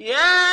Yeah!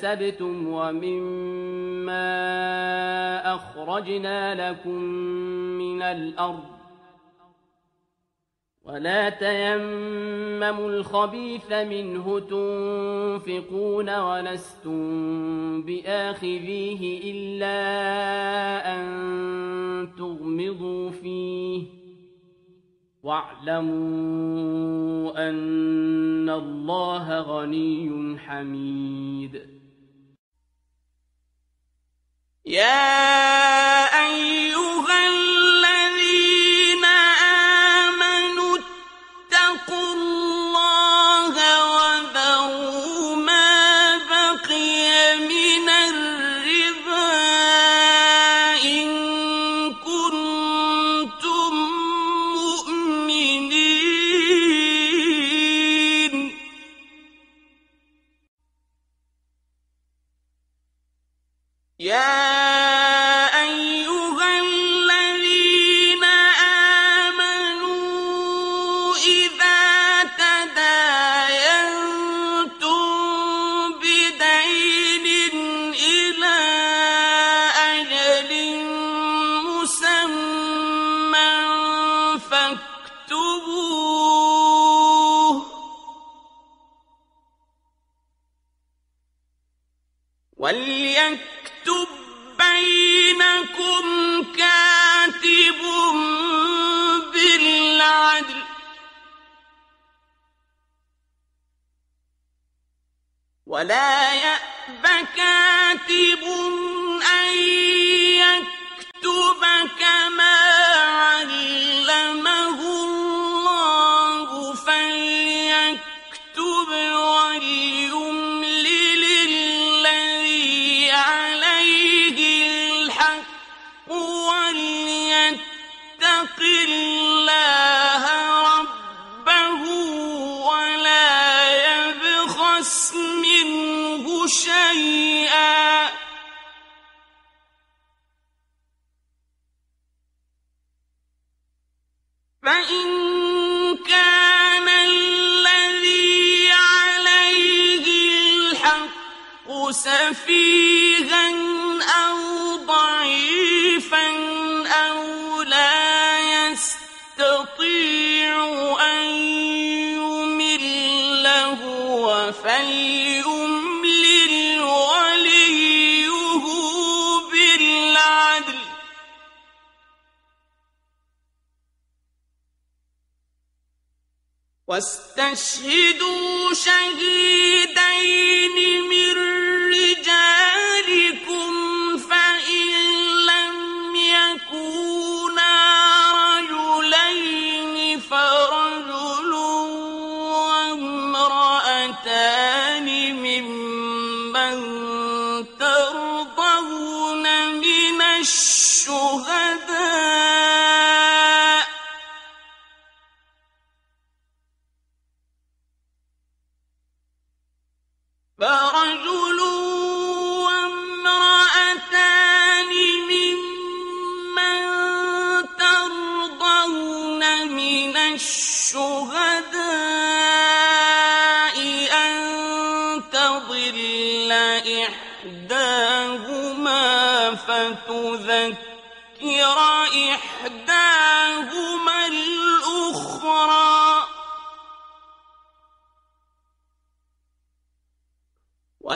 كسبتم ومما أخرجنا لكم من الأرض ولا تيمموا الخبيث منه تنفقون ولستم بآخذيه إلا أن تغمضوا فيه واعلموا أن الله غني حميد يا أيها ولا يأب كاتب أن يكتب كما علمه الله فليكتب وليملل الذي عليه الحق وليتق واستشهدوا شهيدين من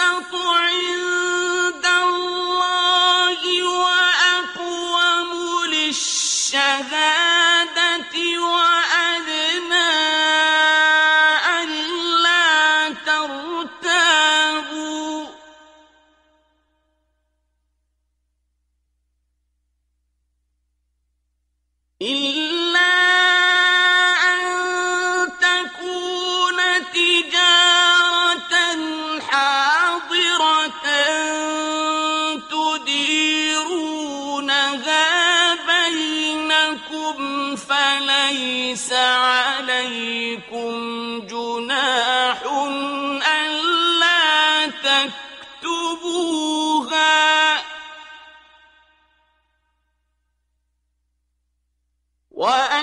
أوسط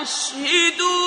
واشهدوا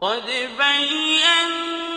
قد بينا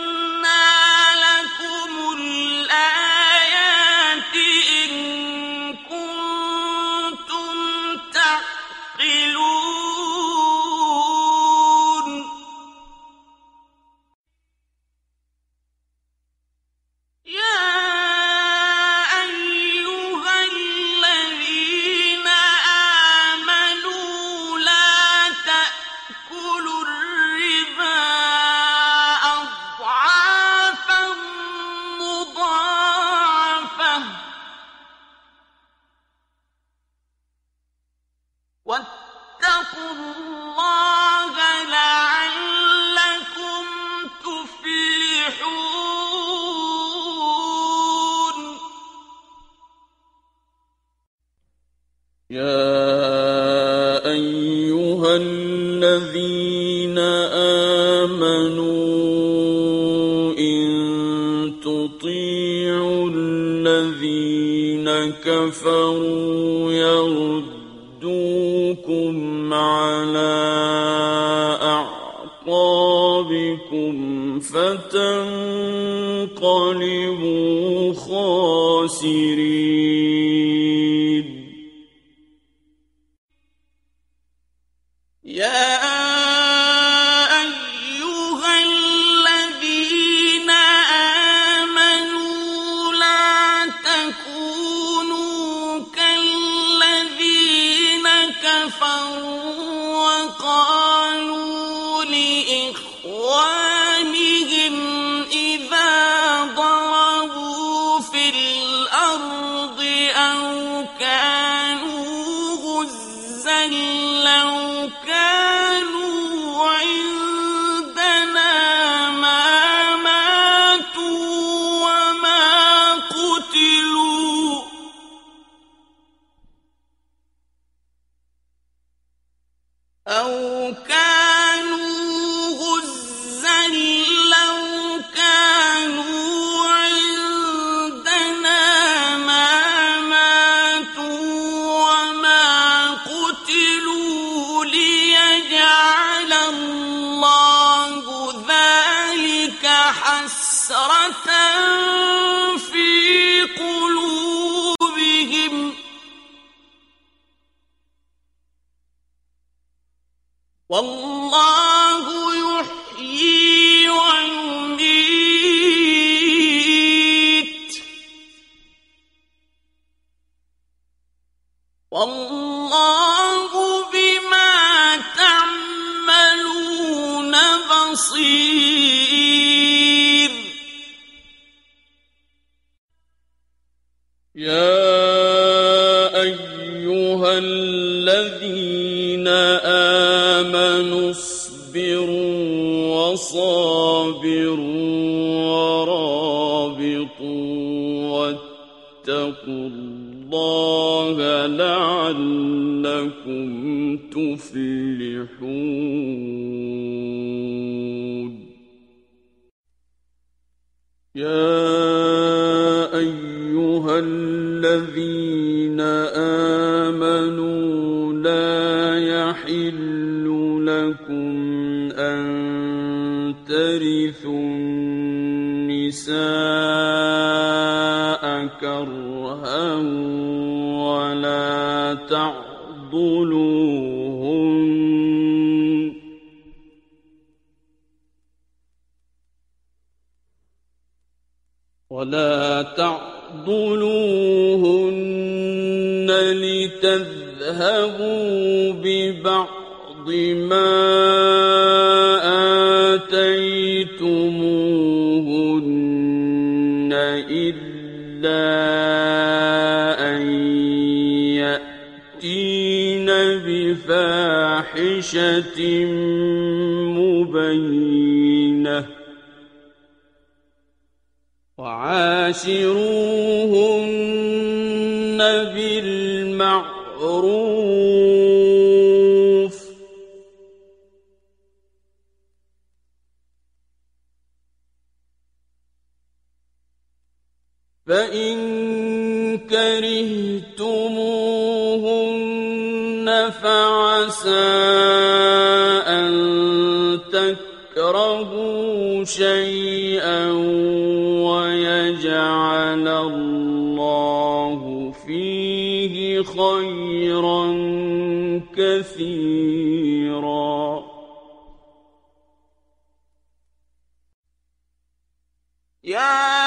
آمنوا اصبروا وصابروا ورابطوا واتقوا الله لعلكم تفلحون. يا النساء كرها ولا تعضلوهن. ولا تعضلوهن لتذهبوا ببعض ما إلا أن يأتين بفاحشة مبينة. وعاشروهن فعسى أن تكرهوا شيئا ويجعل الله فيه خيرا كثيرا. يا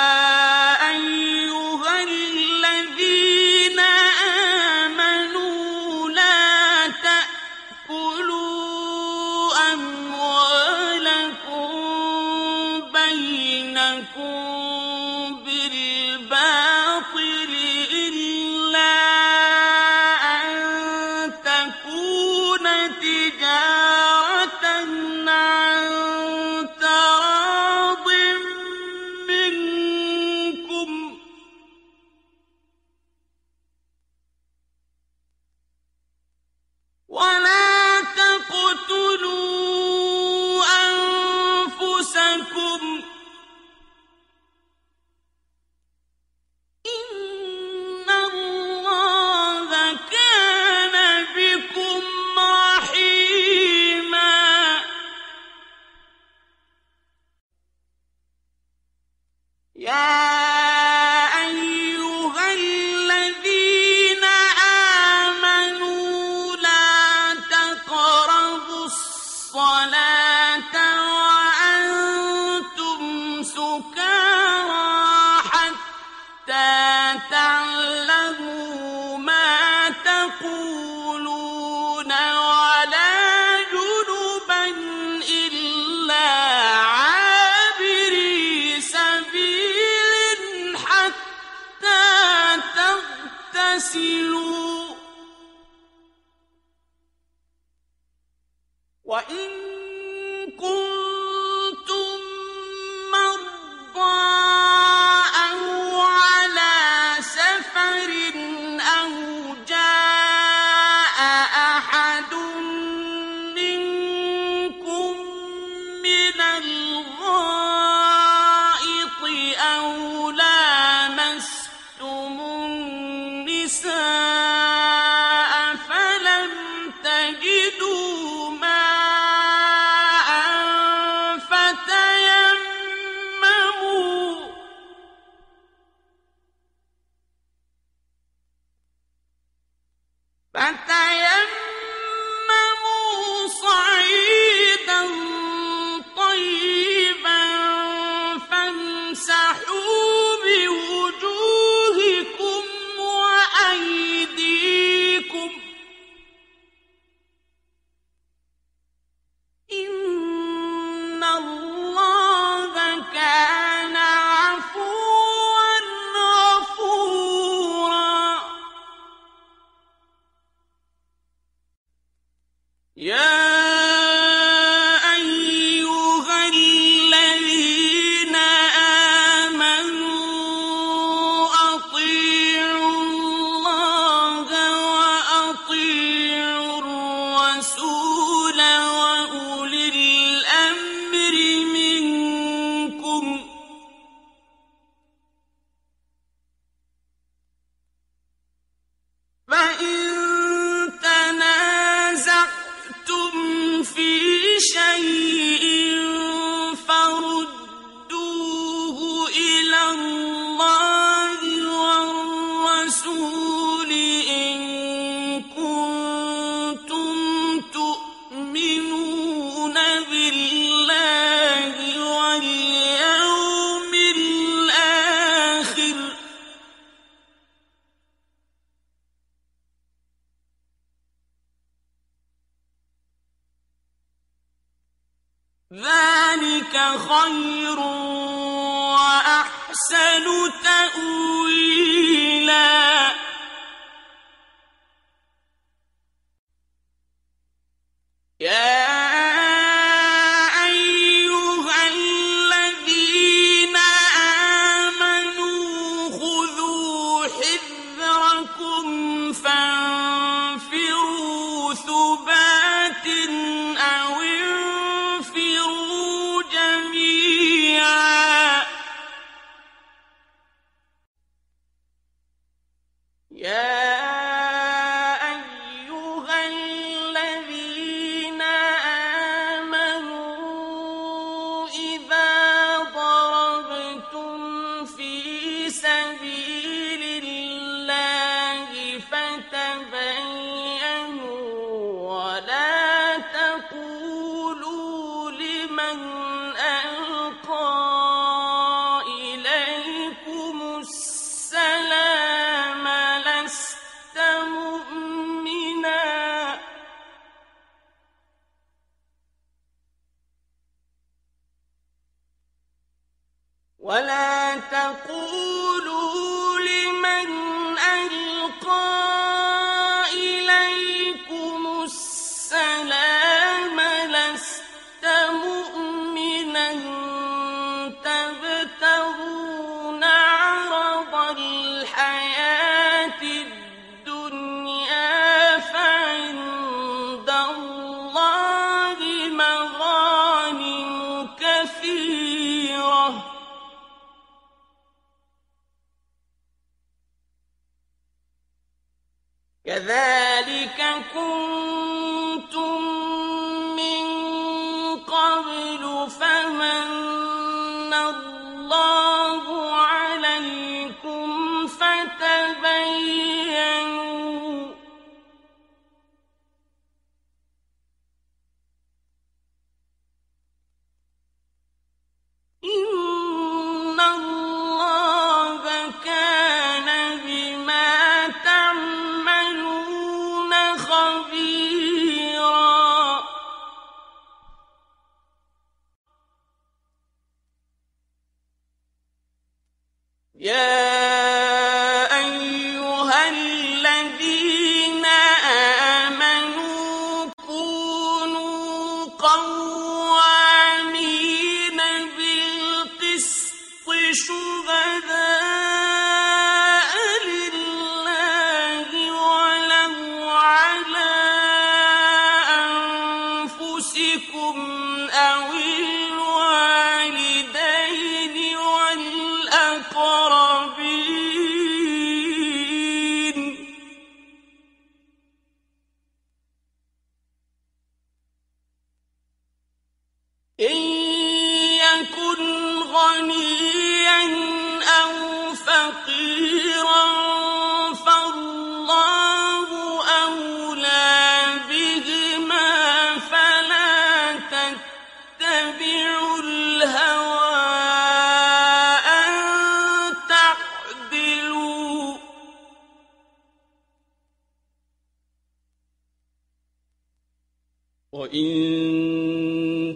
وإن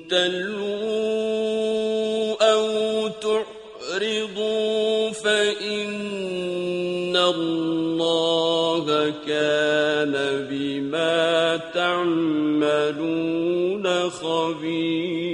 أو تعرضوا فإن الله كان بما تعملون خبيرا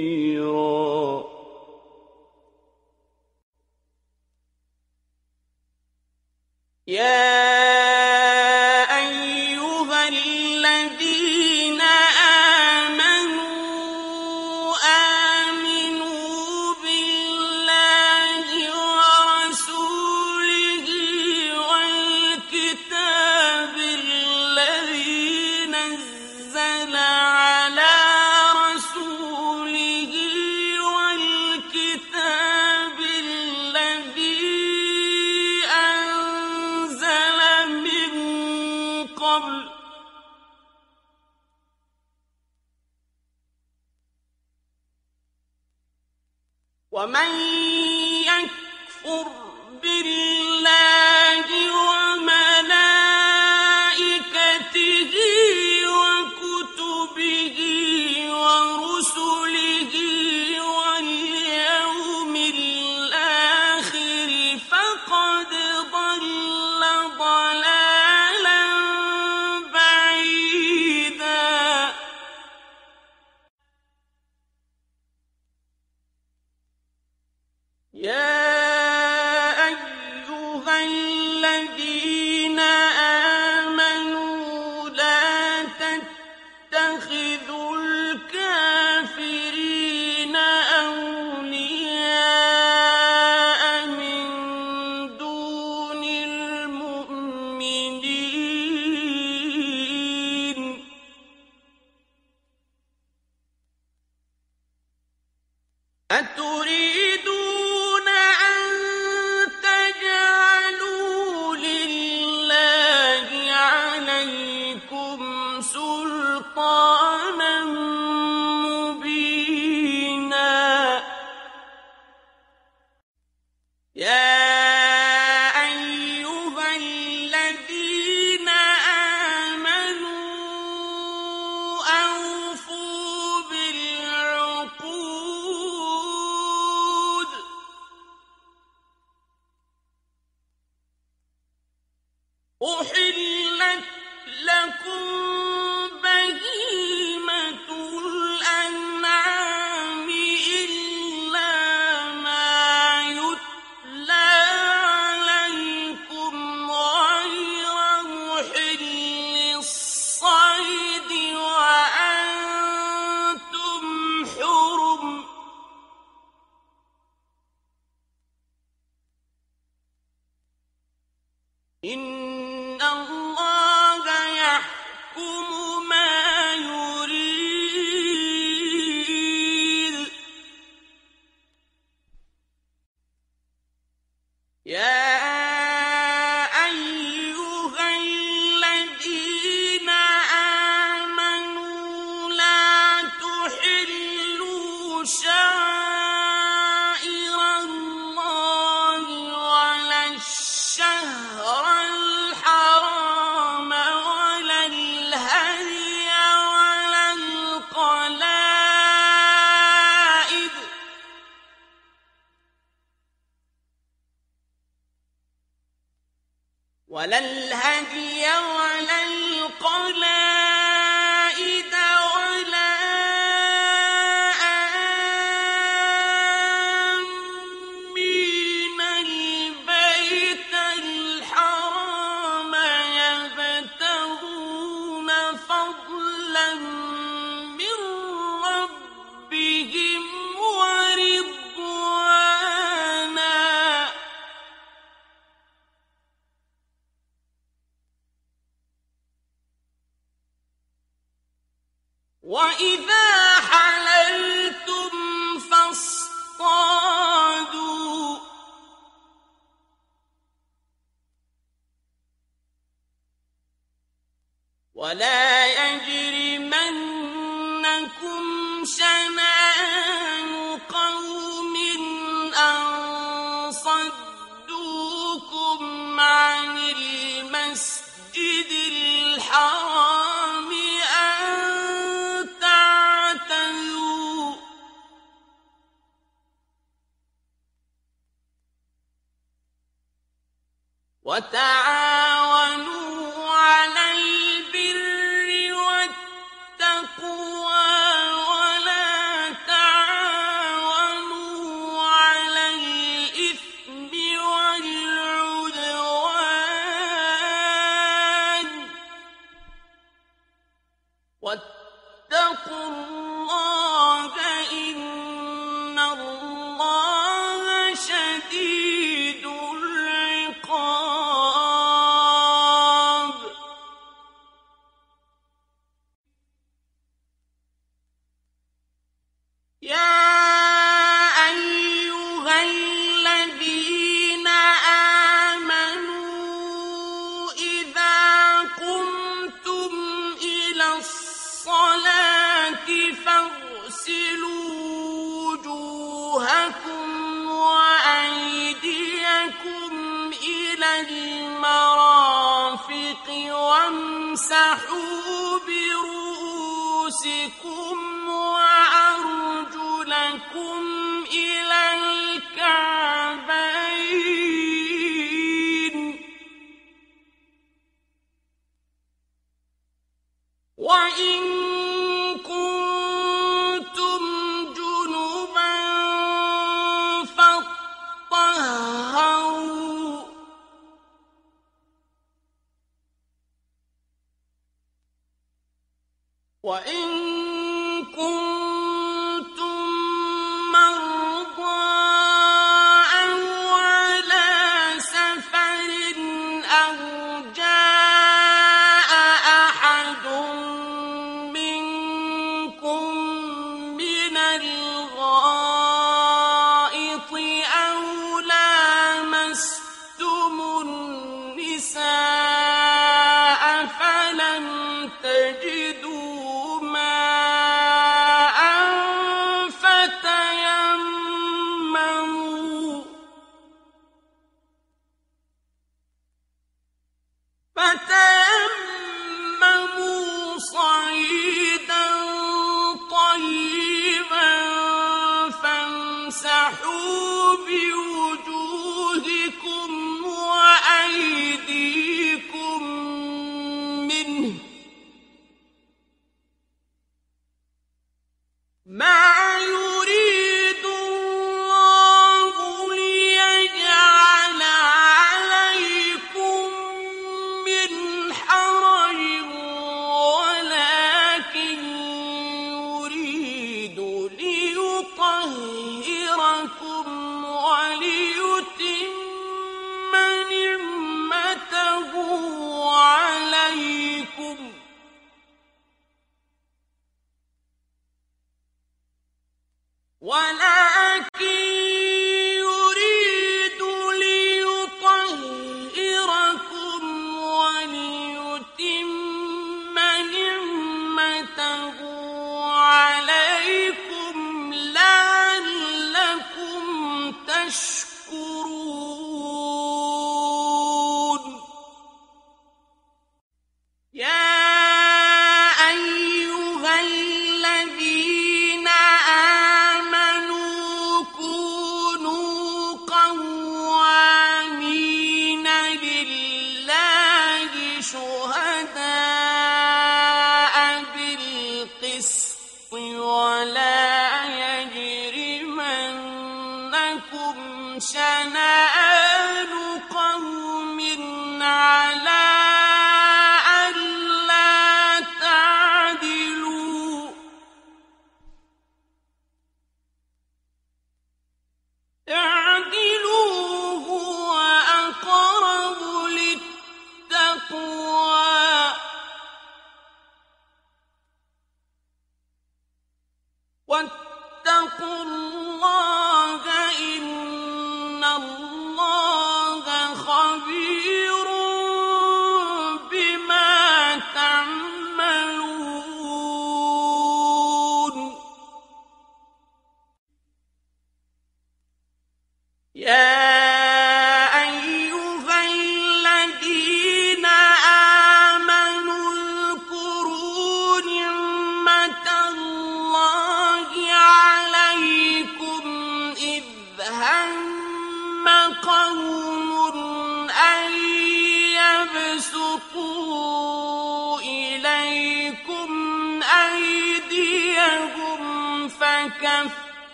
إن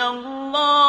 قتله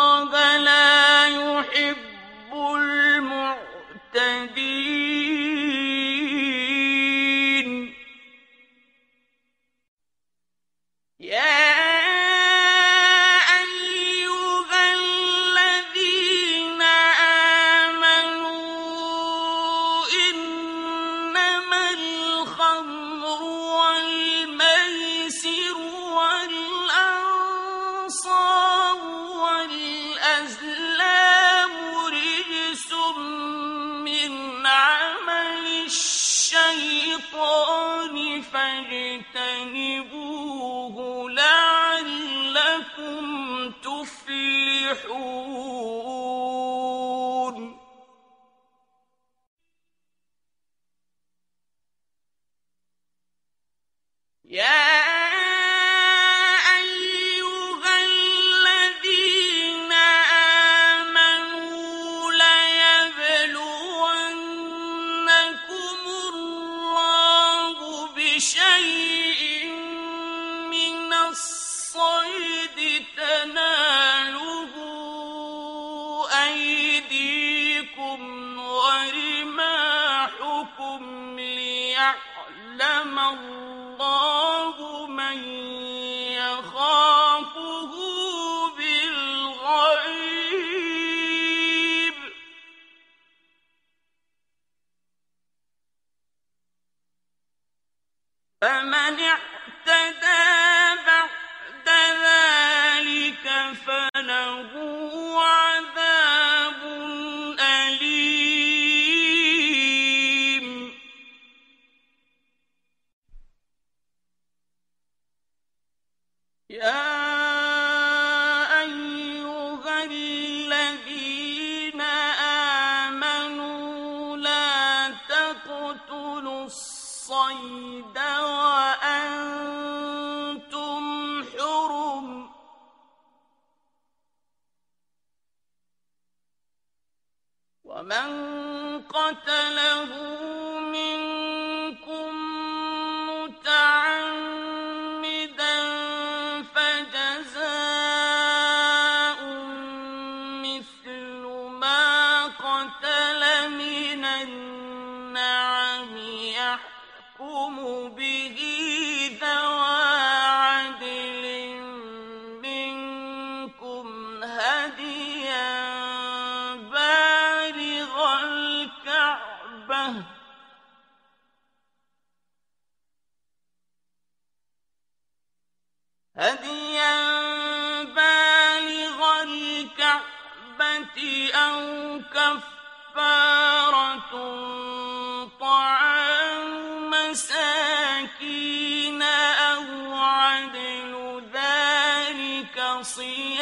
ذلك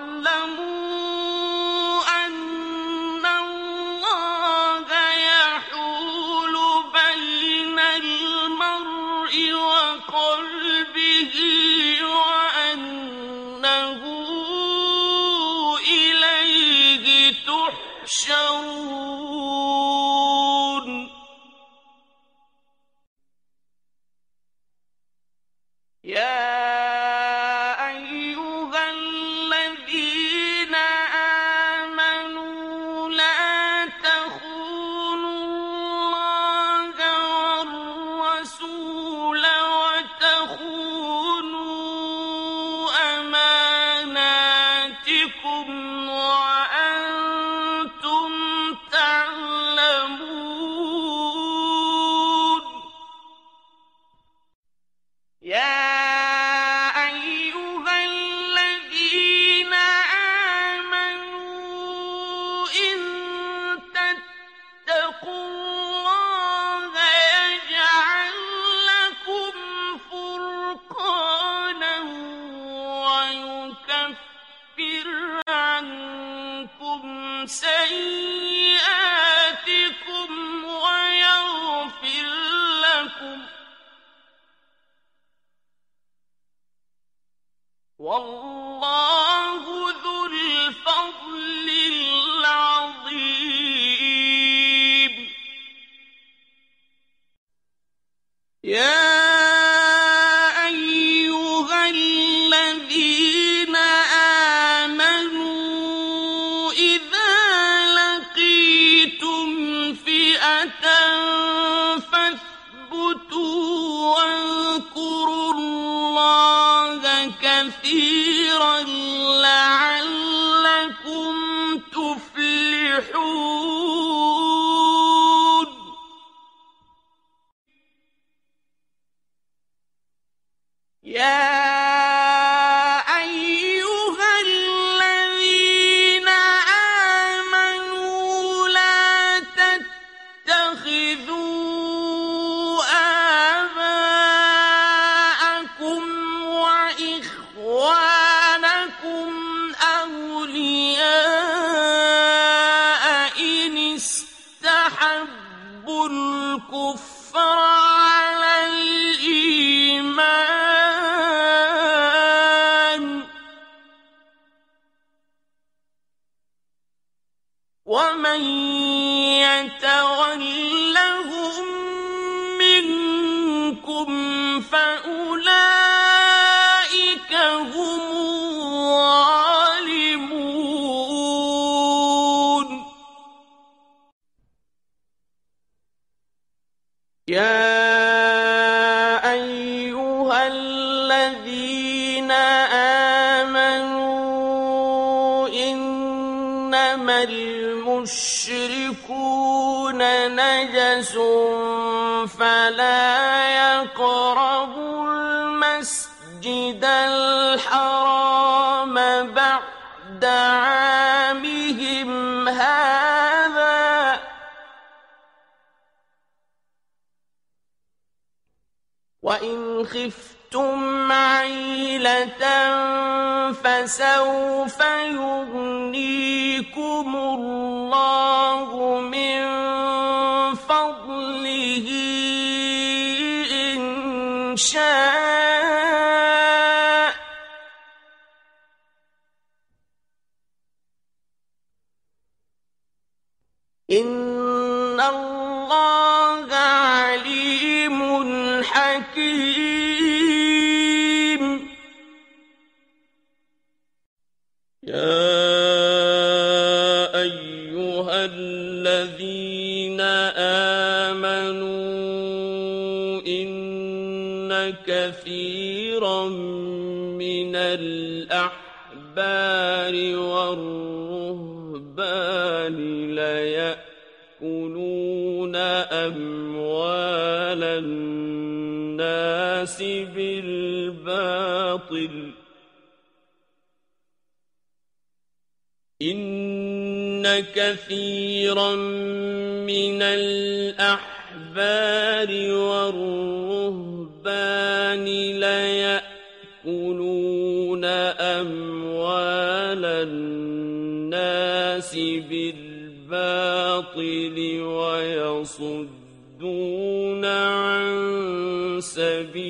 يعلمون يا أيها الذين آمنوا إنما المشركون نجس فلا فسوف الناس بالباطل. إن كثيرا من الأحبار والرهبان ليأكلون أموال الناس بالباطل ويصدون عن سبيل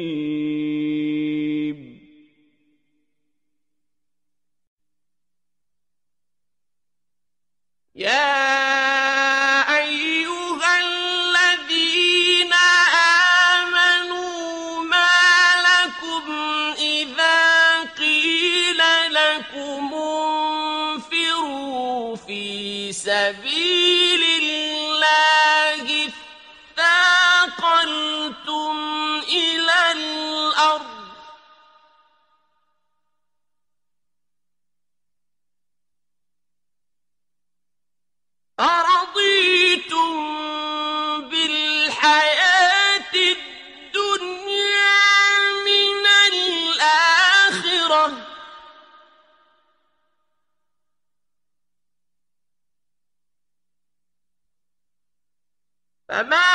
الأرض. أرضيتم بالحياة الدنيا من الآخرة. فما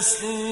وَسَلِّمُوا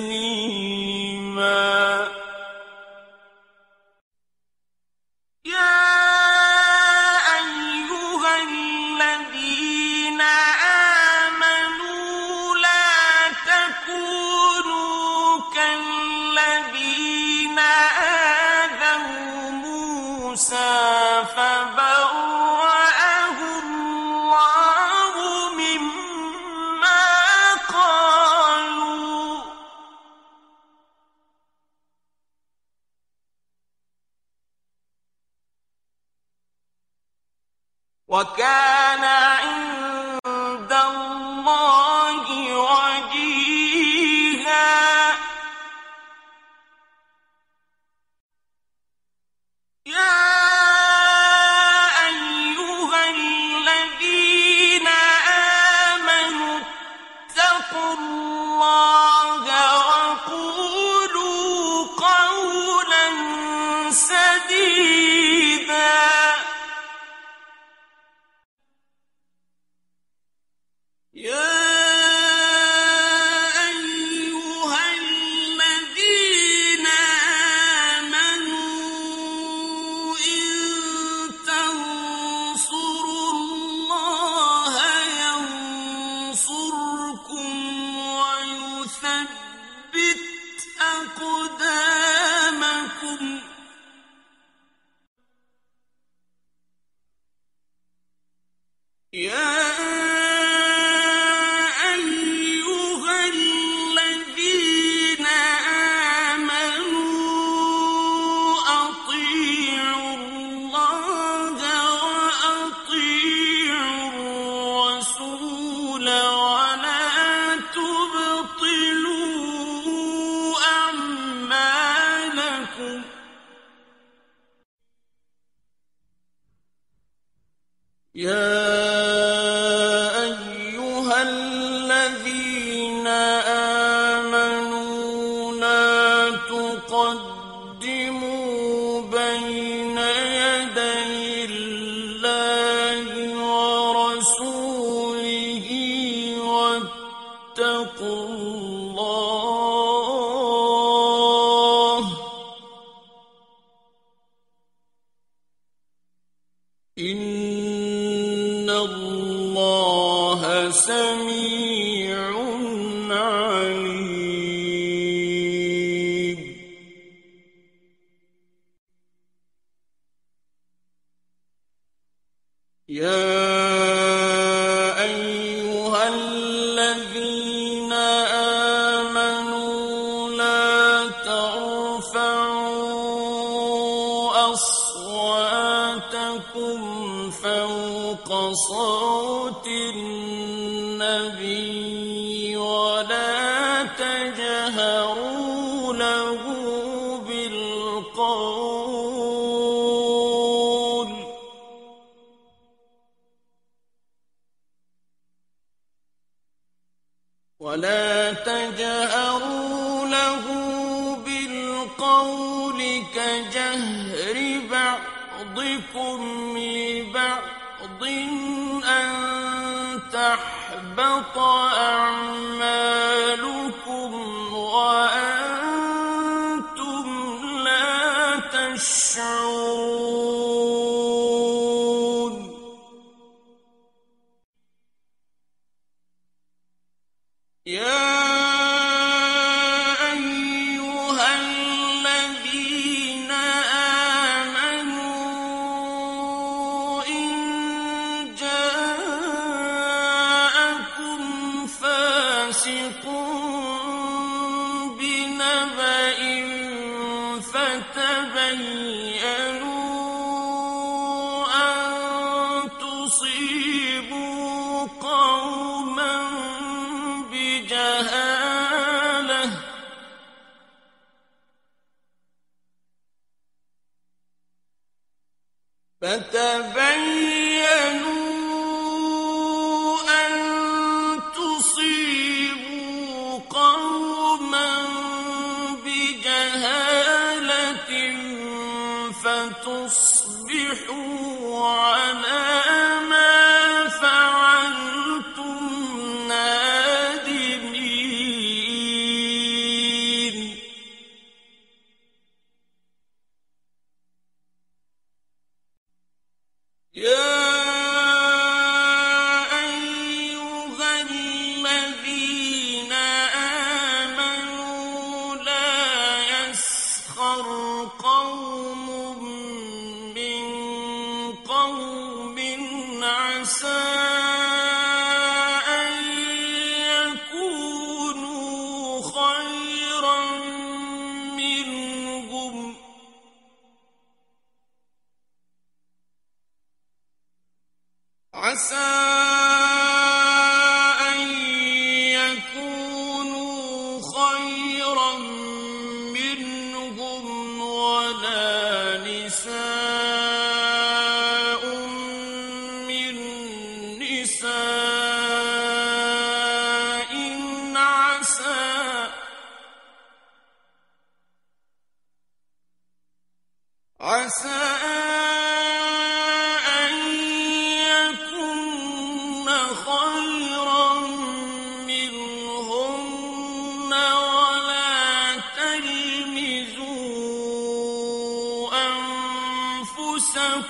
أَصْوَاتَكُمْ فَوْقَ صَوْتِ النَّبِيِّ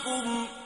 رَبُّكُمْ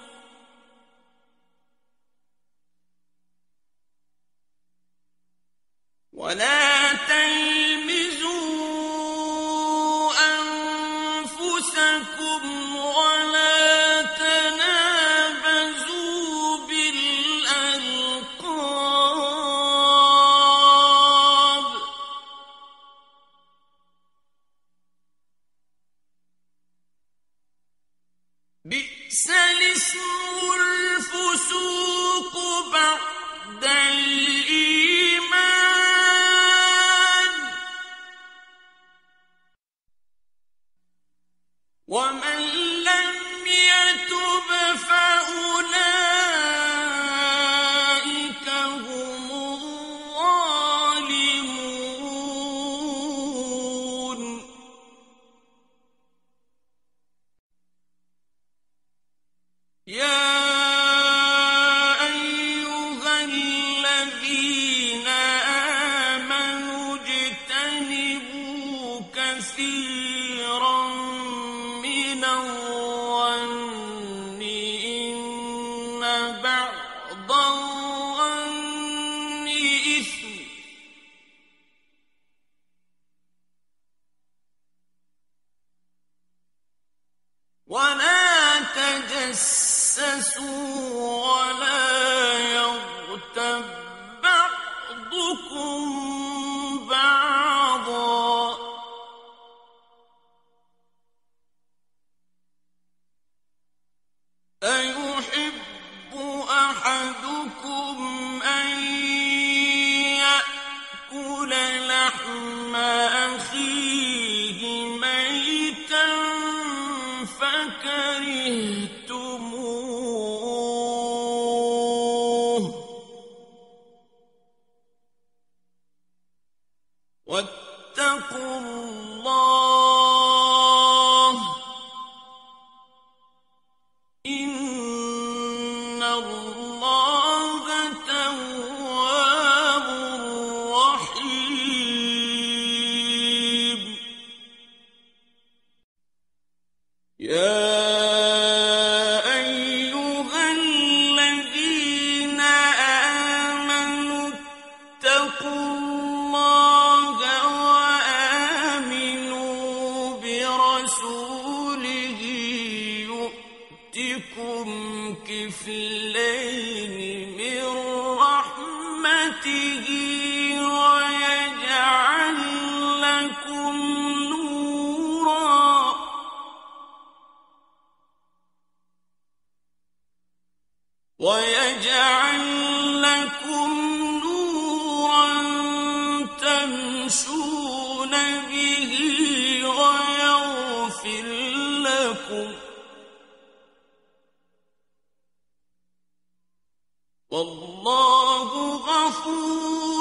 يجعل لكم نورا تمشون به ويغفر لكم والله غفور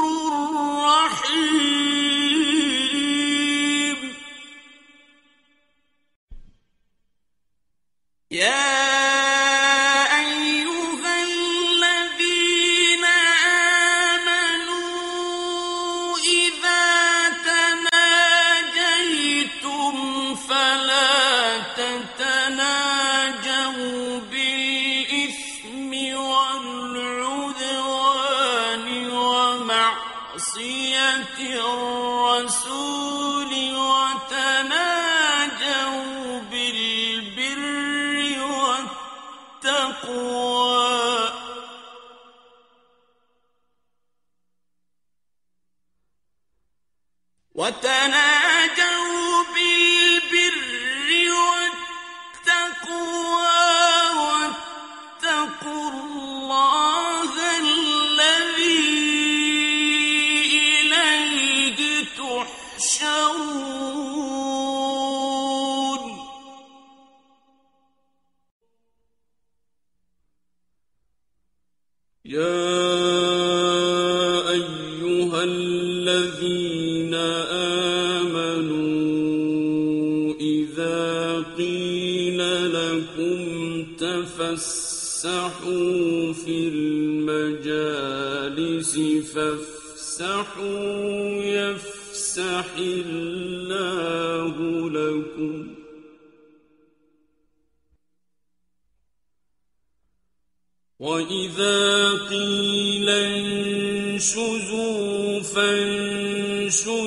فافسحوا في المجالس فافسحوا يفسح الله لكم. وإذا قيل انشزوا فانشزوا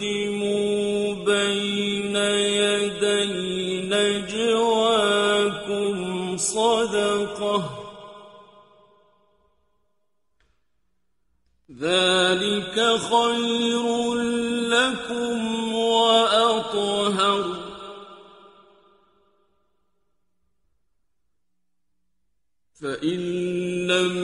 قدموا بين يدي نجواكم صدقة. ذلك خير لكم وأطهر. فإن لم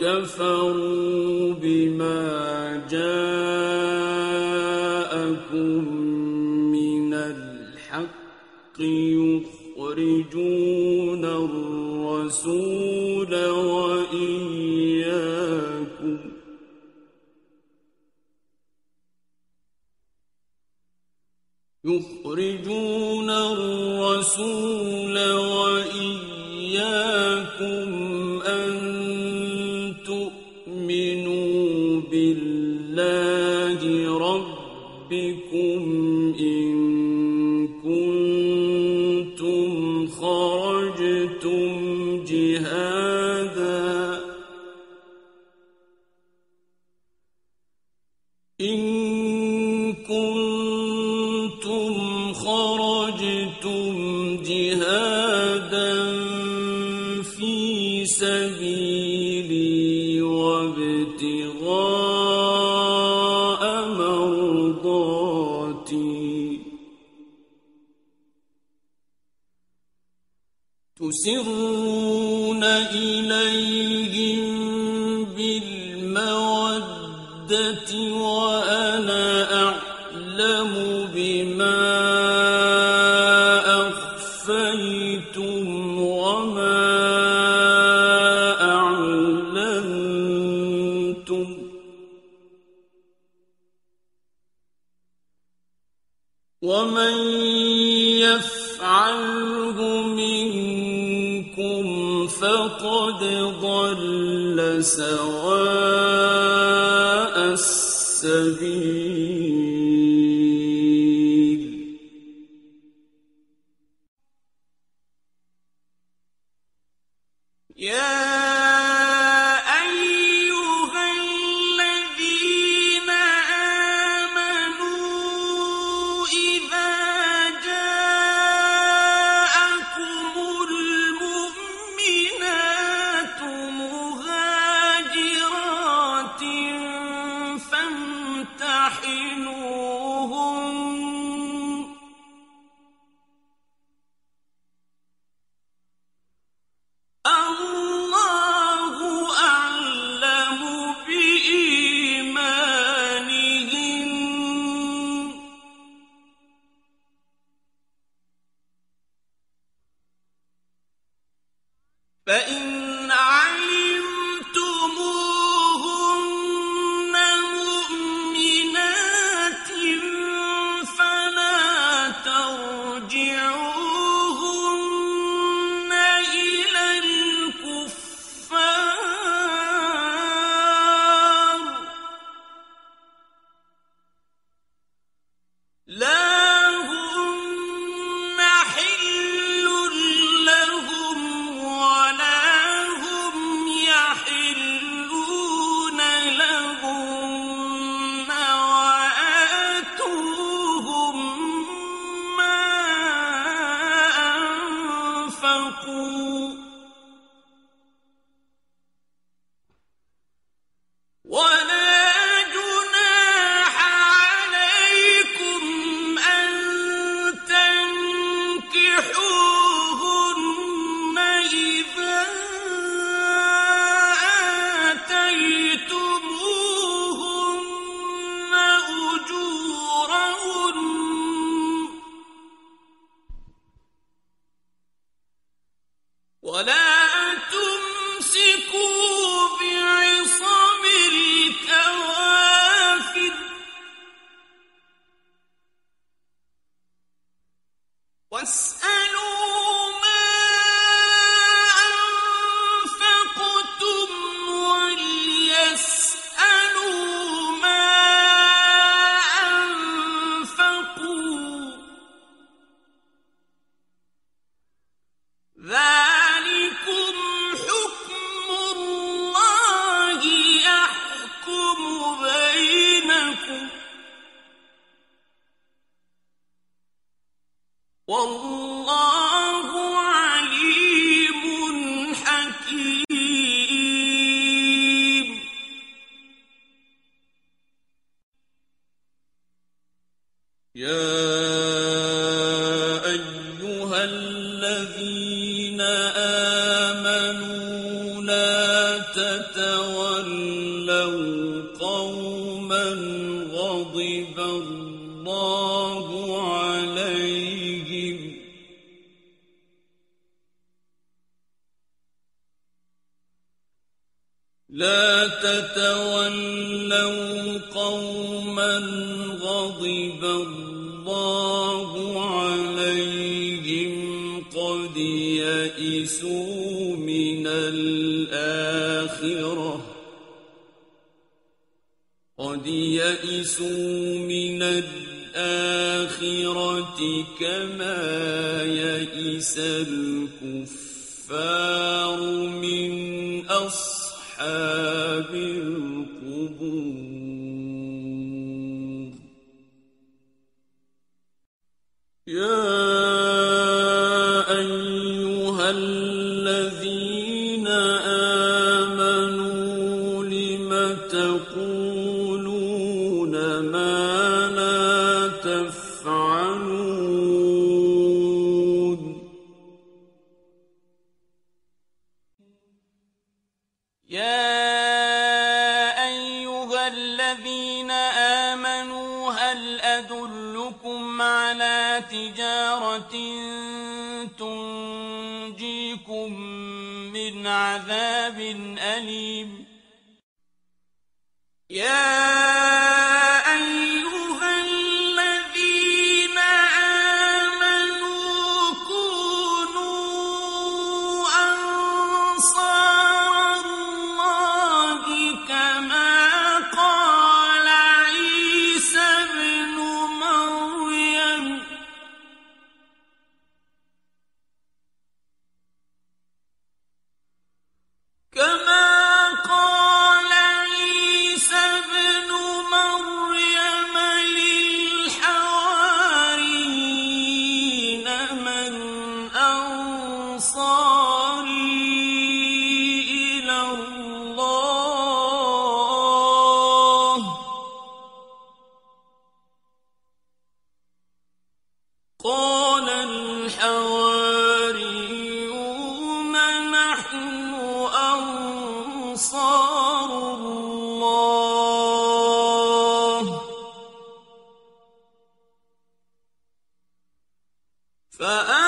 كفروا بما جاءكم من الحق يخرجون الرسول وإياكم يخرجون الرسول تسرون إليهم بالمودة سواء فأ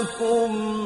أنفسكم